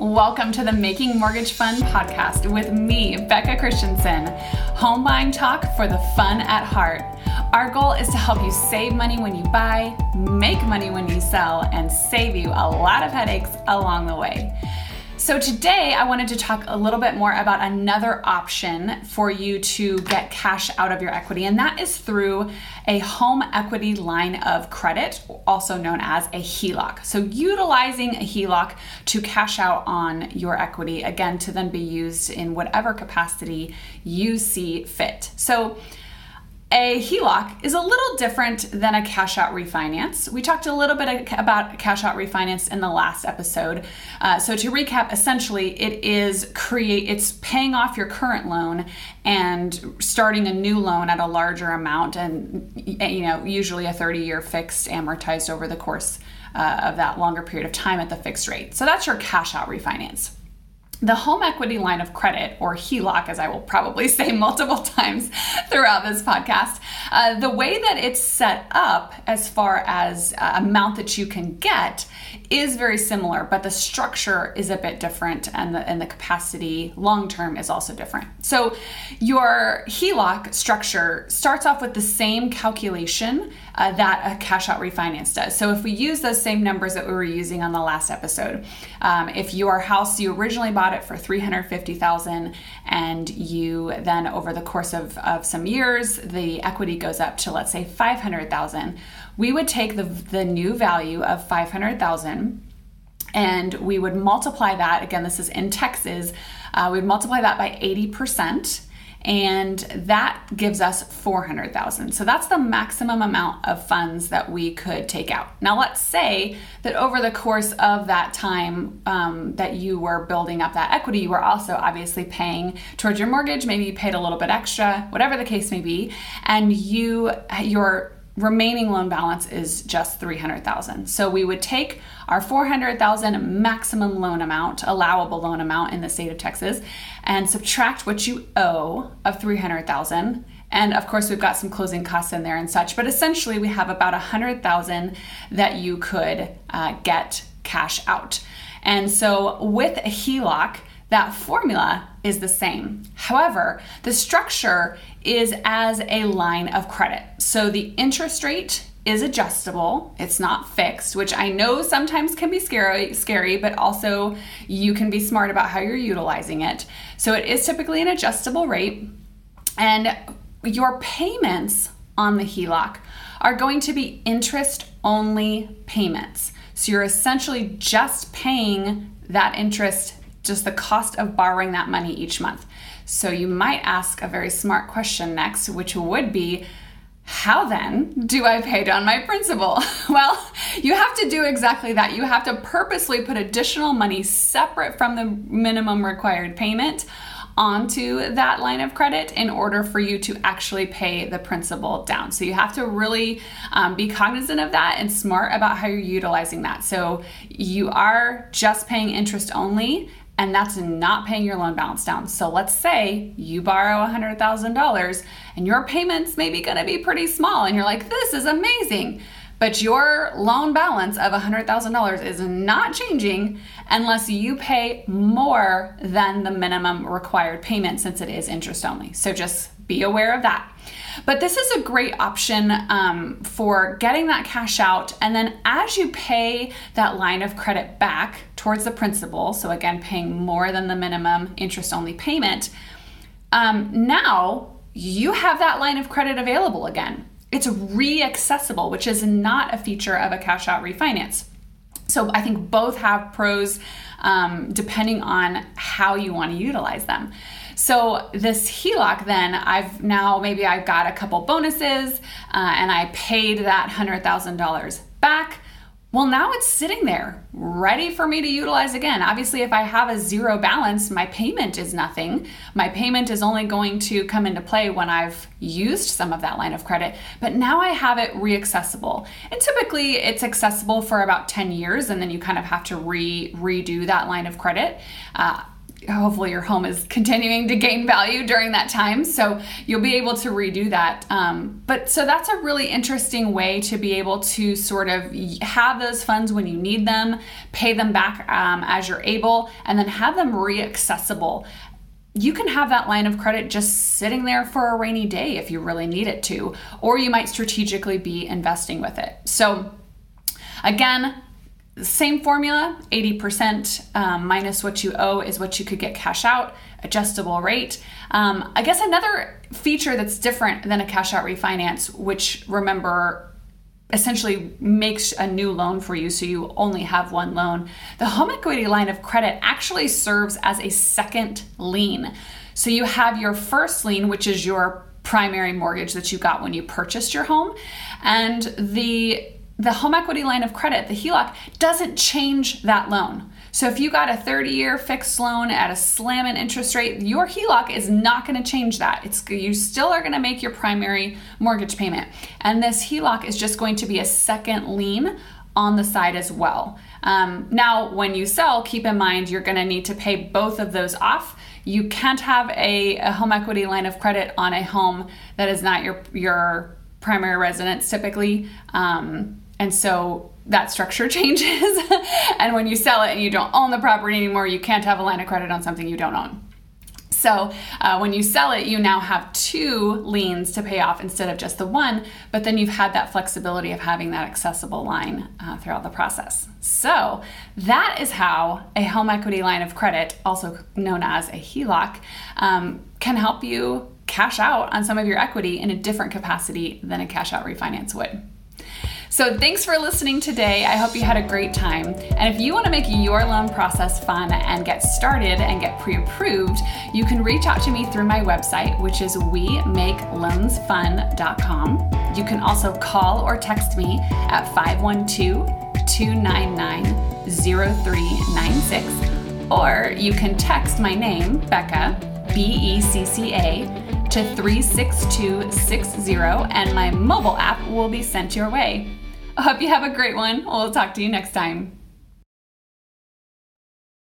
Welcome to the Making Mortgage Fun podcast with me, Becca Christensen. Home buying talk for the fun at heart. Our goal is to help you save money when you buy, make money when you sell, and save you a lot of headaches along the way. So, today I wanted to talk a little bit more about another option for you to get cash out of your equity, and that is through a home equity line of credit, also known as a HELOC. So, utilizing a HELOC to cash out on your equity, again, to then be used in whatever capacity you see fit. So, a HELOC is a little different than a cash out refinance. We talked a little bit about cash out refinance in the last episode. Uh, so to recap, essentially, it is create it's paying off your current loan and starting a new loan at a larger amount, and you know usually a 30 year fixed amortized over the course uh, of that longer period of time at the fixed rate. So that's your cash out refinance. The home equity line of credit, or HELOC, as I will probably say multiple times throughout this podcast, uh, the way that it's set up as far as uh, amount that you can get is very similar, but the structure is a bit different and the, and the capacity long term is also different. So, your HELOC structure starts off with the same calculation uh, that a cash out refinance does. So, if we use those same numbers that we were using on the last episode, um, if your house you originally bought it for 350000 and you then over the course of, of some years the equity goes up to let's say 500000 we would take the, the new value of 500000 and we would multiply that again this is in texas uh, we'd multiply that by 80% and that gives us 400,000. So that's the maximum amount of funds that we could take out. Now let's say that over the course of that time um, that you were building up that equity, you were also obviously paying towards your mortgage. Maybe you paid a little bit extra, whatever the case may be, and you your remaining loan balance is just 300,000. So we would take our 400,000 maximum loan amount, allowable loan amount in the state of Texas, and subtract what you owe of 300,000. And of course, we've got some closing costs in there and such, but essentially we have about 100,000 that you could uh, get cash out. And so with a HELOC, that formula is the same. However, the structure is as a line of credit. So the interest rate is adjustable. It's not fixed, which I know sometimes can be scary, scary, but also you can be smart about how you're utilizing it. So it is typically an adjustable rate and your payments on the HELOC are going to be interest only payments. So you're essentially just paying that interest just the cost of borrowing that money each month. So you might ask a very smart question next, which would be, how then do I pay down my principal? well, you have to do exactly that. You have to purposely put additional money separate from the minimum required payment onto that line of credit in order for you to actually pay the principal down. So you have to really um, be cognizant of that and smart about how you're utilizing that. So you are just paying interest only and that's not paying your loan balance down. So let's say you borrow $100,000 and your payments maybe going to be pretty small and you're like, this is amazing. But your loan balance of $100,000 is not changing unless you pay more than the minimum required payment since it is interest only. So just be aware of that. But this is a great option um, for getting that cash out. And then as you pay that line of credit back towards the principal, so again, paying more than the minimum interest only payment, um, now you have that line of credit available again. It's re-accessible, which is not a feature of a cash out refinance. So I think both have pros um, depending on how you want to utilize them. So this HELOC, then I've now maybe I've got a couple bonuses uh, and I paid that hundred thousand dollars back. Well, now it's sitting there ready for me to utilize again. Obviously, if I have a zero balance, my payment is nothing. My payment is only going to come into play when I've used some of that line of credit. But now I have it reaccessible. And typically, it's accessible for about 10 years, and then you kind of have to re- redo that line of credit. Uh, hopefully your home is continuing to gain value during that time. So you'll be able to redo that. Um, but so that's a really interesting way to be able to sort of have those funds when you need them pay them back um, as you're able and then have them re-accessible. You can have that line of credit just sitting there for a rainy day if you really need it to or you might strategically be investing with it. So again same formula 80% um, minus what you owe is what you could get cash out, adjustable rate. Um, I guess another feature that's different than a cash out refinance, which remember essentially makes a new loan for you so you only have one loan. The home equity line of credit actually serves as a second lien. So you have your first lien, which is your primary mortgage that you got when you purchased your home, and the the home equity line of credit, the HELOC, doesn't change that loan. So if you got a 30 year fixed loan at a slamming interest rate, your HELOC is not going to change that. It's you still are going to make your primary mortgage payment. And this HELOC is just going to be a second lien on the side as well. Um, now, when you sell, keep in mind you're going to need to pay both of those off. You can't have a, a home equity line of credit on a home that is not your your primary residence typically. Um, and so that structure changes. and when you sell it and you don't own the property anymore, you can't have a line of credit on something you don't own. So uh, when you sell it, you now have two liens to pay off instead of just the one, but then you've had that flexibility of having that accessible line uh, throughout the process. So that is how a home equity line of credit, also known as a HELOC, um, can help you cash out on some of your equity in a different capacity than a cash out refinance would. So thanks for listening today. I hope you had a great time. And if you want to make your loan process fun and get started and get pre approved, you can reach out to me through my website, which is we make loansfun.com. You can also call or text me at 512 299 0396. Or you can text my name, Becca, B E C C A, to 36260, and my mobile app will be sent your way. Hope you have a great one. We'll talk to you next time.